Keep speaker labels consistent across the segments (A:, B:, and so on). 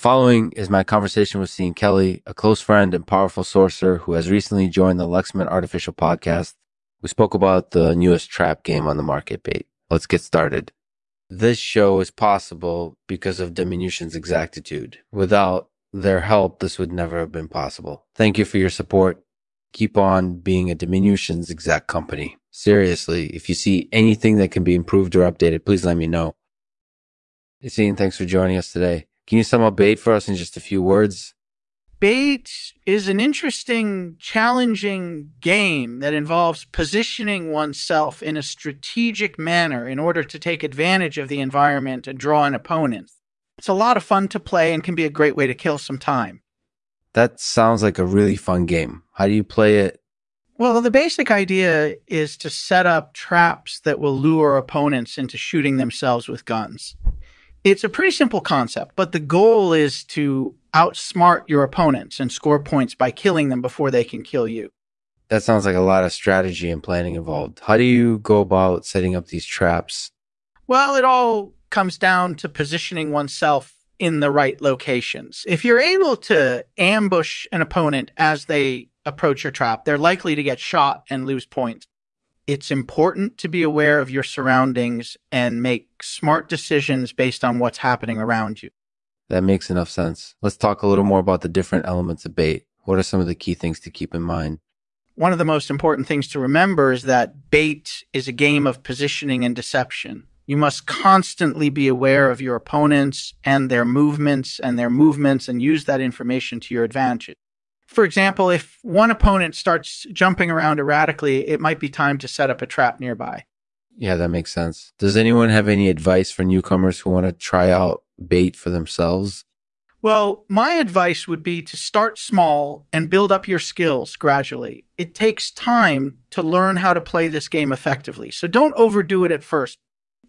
A: following is my conversation with Cian Kelly, a close friend and powerful sorcerer who has recently joined the Lexman Artificial Podcast. We spoke about the newest trap game on the market, Bait. Let's get started. This show is possible because of Diminution's exactitude. Without their help, this would never have been possible. Thank you for your support. Keep on being a Diminution's exact company. Seriously, if you see anything that can be improved or updated, please let me know. Cian, thanks for joining us today. Can you sum up bait for us in just a few words?
B: Bait is an interesting, challenging game that involves positioning oneself in a strategic manner in order to take advantage of the environment and draw an opponent. It's a lot of fun to play and can be a great way to kill some time.
A: That sounds like a really fun game. How do you play it?
B: Well, the basic idea is to set up traps that will lure opponents into shooting themselves with guns. It's a pretty simple concept, but the goal is to outsmart your opponents and score points by killing them before they can kill you.
A: That sounds like a lot of strategy and planning involved. How do you go about setting up these traps?
B: Well, it all comes down to positioning oneself in the right locations. If you're able to ambush an opponent as they approach your trap, they're likely to get shot and lose points it's important to be aware of your surroundings and make smart decisions based on what's happening around you.
A: That makes enough sense. Let's talk a little more about the different elements of bait. What are some of the key things to keep in mind?
B: One of the most important things to remember is that bait is a game of positioning and deception. You must constantly be aware of your opponents and their movements and their movements and use that information to your advantage for example, if one opponent starts jumping around erratically, it might be time to set up a trap nearby.
A: Yeah, that makes sense. Does anyone have any advice for newcomers who want to try out bait for themselves?
B: Well, my advice would be to start small and build up your skills gradually. It takes time to learn how to play this game effectively. So don't overdo it at first.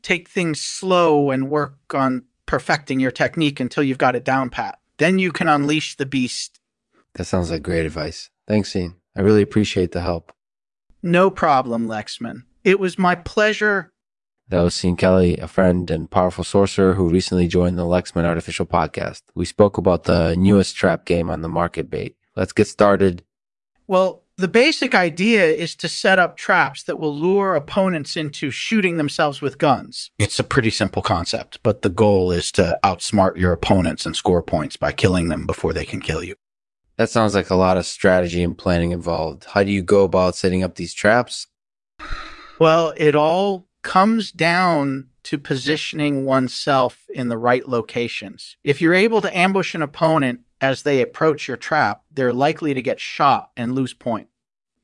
B: Take things slow and work on perfecting your technique until you've got it down pat. Then you can unleash the beast
A: that sounds like great advice. Thanks, Cian. I really appreciate the help.
B: No problem, Lexman. It was my pleasure.
A: That was Cian Kelly, a friend and powerful sorcerer who recently joined the Lexman Artificial Podcast. We spoke about the newest trap game on the market bait. Let's get started.
B: Well, the basic idea is to set up traps that will lure opponents into shooting themselves with guns. It's a pretty simple concept, but the goal is to outsmart your opponents and score points by killing them before they can kill you.
A: That sounds like a lot of strategy and planning involved. How do you go about setting up these traps?
B: Well, it all comes down to positioning oneself in the right locations. If you're able to ambush an opponent as they approach your trap, they're likely to get shot and lose point.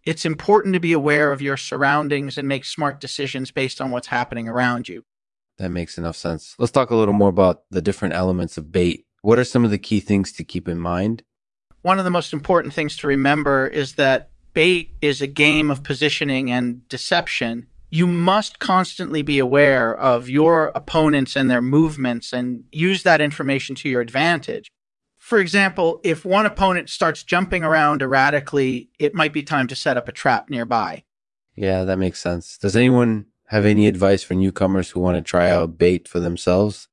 B: It's important to be aware of your surroundings and make smart decisions based on what's happening around you.
A: That makes enough sense. Let's talk a little more about the different elements of bait. What are some of the key things to keep in mind?
B: One of the most important things to remember is that bait is a game of positioning and deception. You must constantly be aware of your opponents and their movements and use that information to your advantage. For example, if one opponent starts jumping around erratically, it might be time to set up a trap nearby.
A: Yeah, that makes sense. Does anyone have any advice for newcomers who want to try out bait for themselves?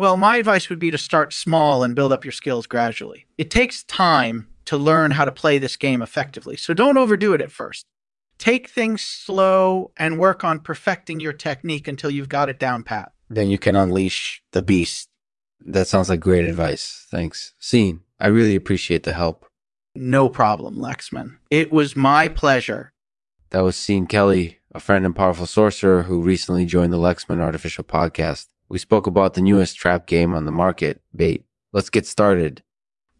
B: Well, my advice would be to start small and build up your skills gradually. It takes time to learn how to play this game effectively, so don't overdo it at first. Take things slow and work on perfecting your technique until you've got it down pat. Then you can unleash the beast.
A: That sounds like great advice. Thanks. Cian, I really appreciate the help.
B: No problem, Lexman. It was my pleasure.
A: That was Cian Kelly, a friend and powerful sorcerer who recently joined the Lexman Artificial Podcast. We spoke about the newest trap game on the market, Bait. Let's get started.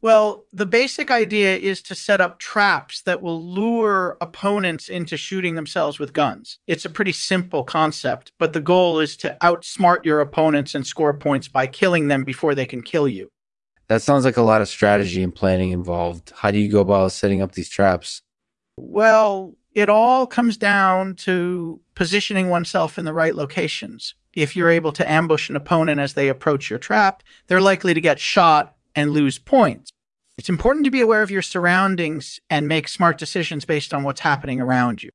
B: Well, the basic idea is to set up traps that will lure opponents into shooting themselves with guns. It's a pretty simple concept, but the goal is to outsmart your opponents and score points by killing them before they can kill you.
A: That sounds like a lot of strategy and planning involved. How do you go about setting up these traps?
B: Well, it all comes down to positioning oneself in the right locations. If you're able to ambush an opponent as they approach your trap, they're likely to get shot and lose points. It's important to be aware of your surroundings and make smart decisions based on what's happening around you.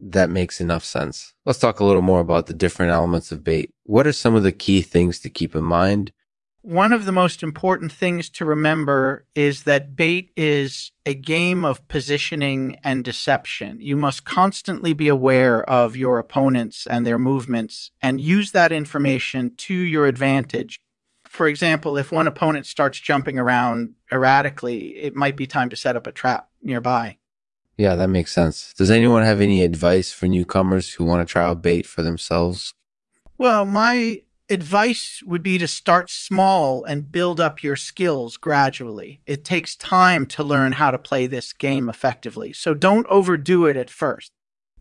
A: That makes enough sense. Let's talk a little more about the different elements of bait. What are some of the key things to keep in mind?
B: One of the most important things to remember is that bait is a game of positioning and deception. You must constantly be aware of your opponents and their movements and use that information to your advantage. For example, if one opponent starts jumping around erratically, it might be time to set up a trap nearby.
A: Yeah, that makes sense. Does anyone have any advice for newcomers who want to try out bait for themselves?
B: Well, my advice would be to start small and build up your skills gradually. It takes time to learn how to play this game effectively, so don't overdo it at first.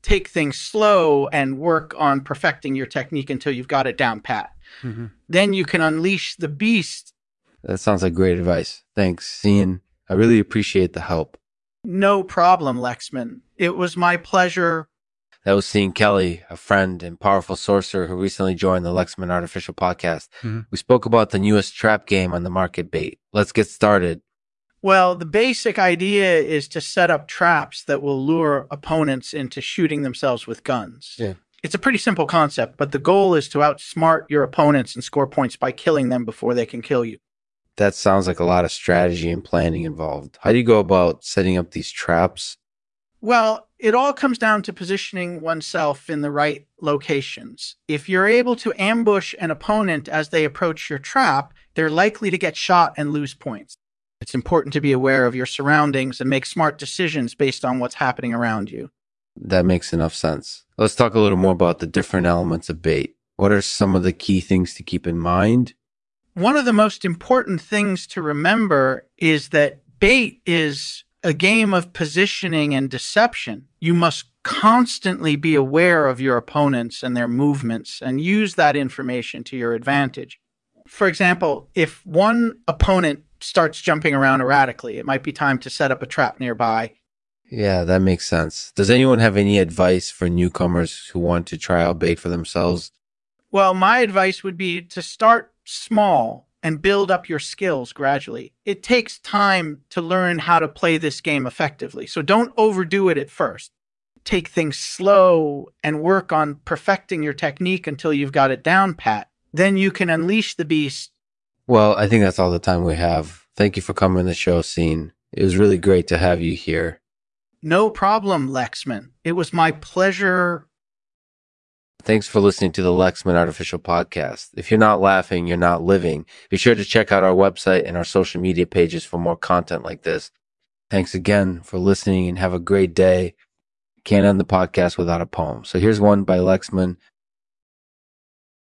B: Take things slow and work on perfecting your technique until you've got it down pat. Mm-hmm. Then you can unleash the beast.
A: That sounds like great advice. Thanks, Cian. I really appreciate the help.
B: No problem, Lexman. It was my pleasure
A: that was Cian Kelly, a friend and powerful sorcerer who recently joined the Lexman Artificial Podcast. Mm-hmm. We spoke about the newest trap game on the market bait. Let's get started.
B: Well, the basic idea is to set up traps that will lure opponents into shooting themselves with guns.
A: Yeah.
B: It's a pretty simple concept, but the goal is to outsmart your opponents and score points by killing them before they can kill you.
A: That sounds like a lot of strategy and planning involved. How do you go about setting up these traps?
B: Well, it all comes down to positioning oneself in the right locations. If you're able to ambush an opponent as they approach your trap, they're likely to get shot and lose points. It's important to be aware of your surroundings and make smart decisions based on what's happening around you.
A: That makes enough sense. Let's talk a little more about the different elements of bait. What are some of the key things to keep in mind?
B: One of the most important things to remember is that bait is a game of positioning and deception. You must constantly be aware of your opponents and their movements and use that information to your advantage. For example, if one opponent starts jumping around erratically, it might be time to set up a trap nearby.
A: Yeah, that makes sense. Does anyone have any advice for newcomers who want to try out bait for themselves?
B: Well, my advice would be to start small and build up your skills gradually. It takes time to learn how to play this game effectively. So don't overdo it at first. Take things slow and work on perfecting your technique until you've got it down pat. Then you can unleash the beast.
A: Well, I think that's all the time we have. Thank you for coming to the show, Cian. It was really great to have you here.
B: No problem, Lexman. It was my pleasure
A: Thanks for listening to the Lexman Artificial Podcast. If you're not laughing, you're not living. Be sure to check out our website and our social media pages for more content like this. Thanks again for listening and have a great day. Can't end the podcast without a poem. So here's one by Lexman.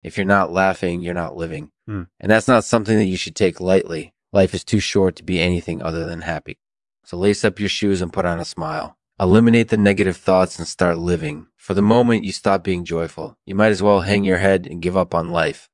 A: If you're not laughing, you're not living. Hmm. And that's not something that you should take lightly. Life is too short to be anything other than happy. So lace up your shoes and put on a smile. Eliminate the negative thoughts and start living. For the moment you stop being joyful, you might as well hang your head and give up on life.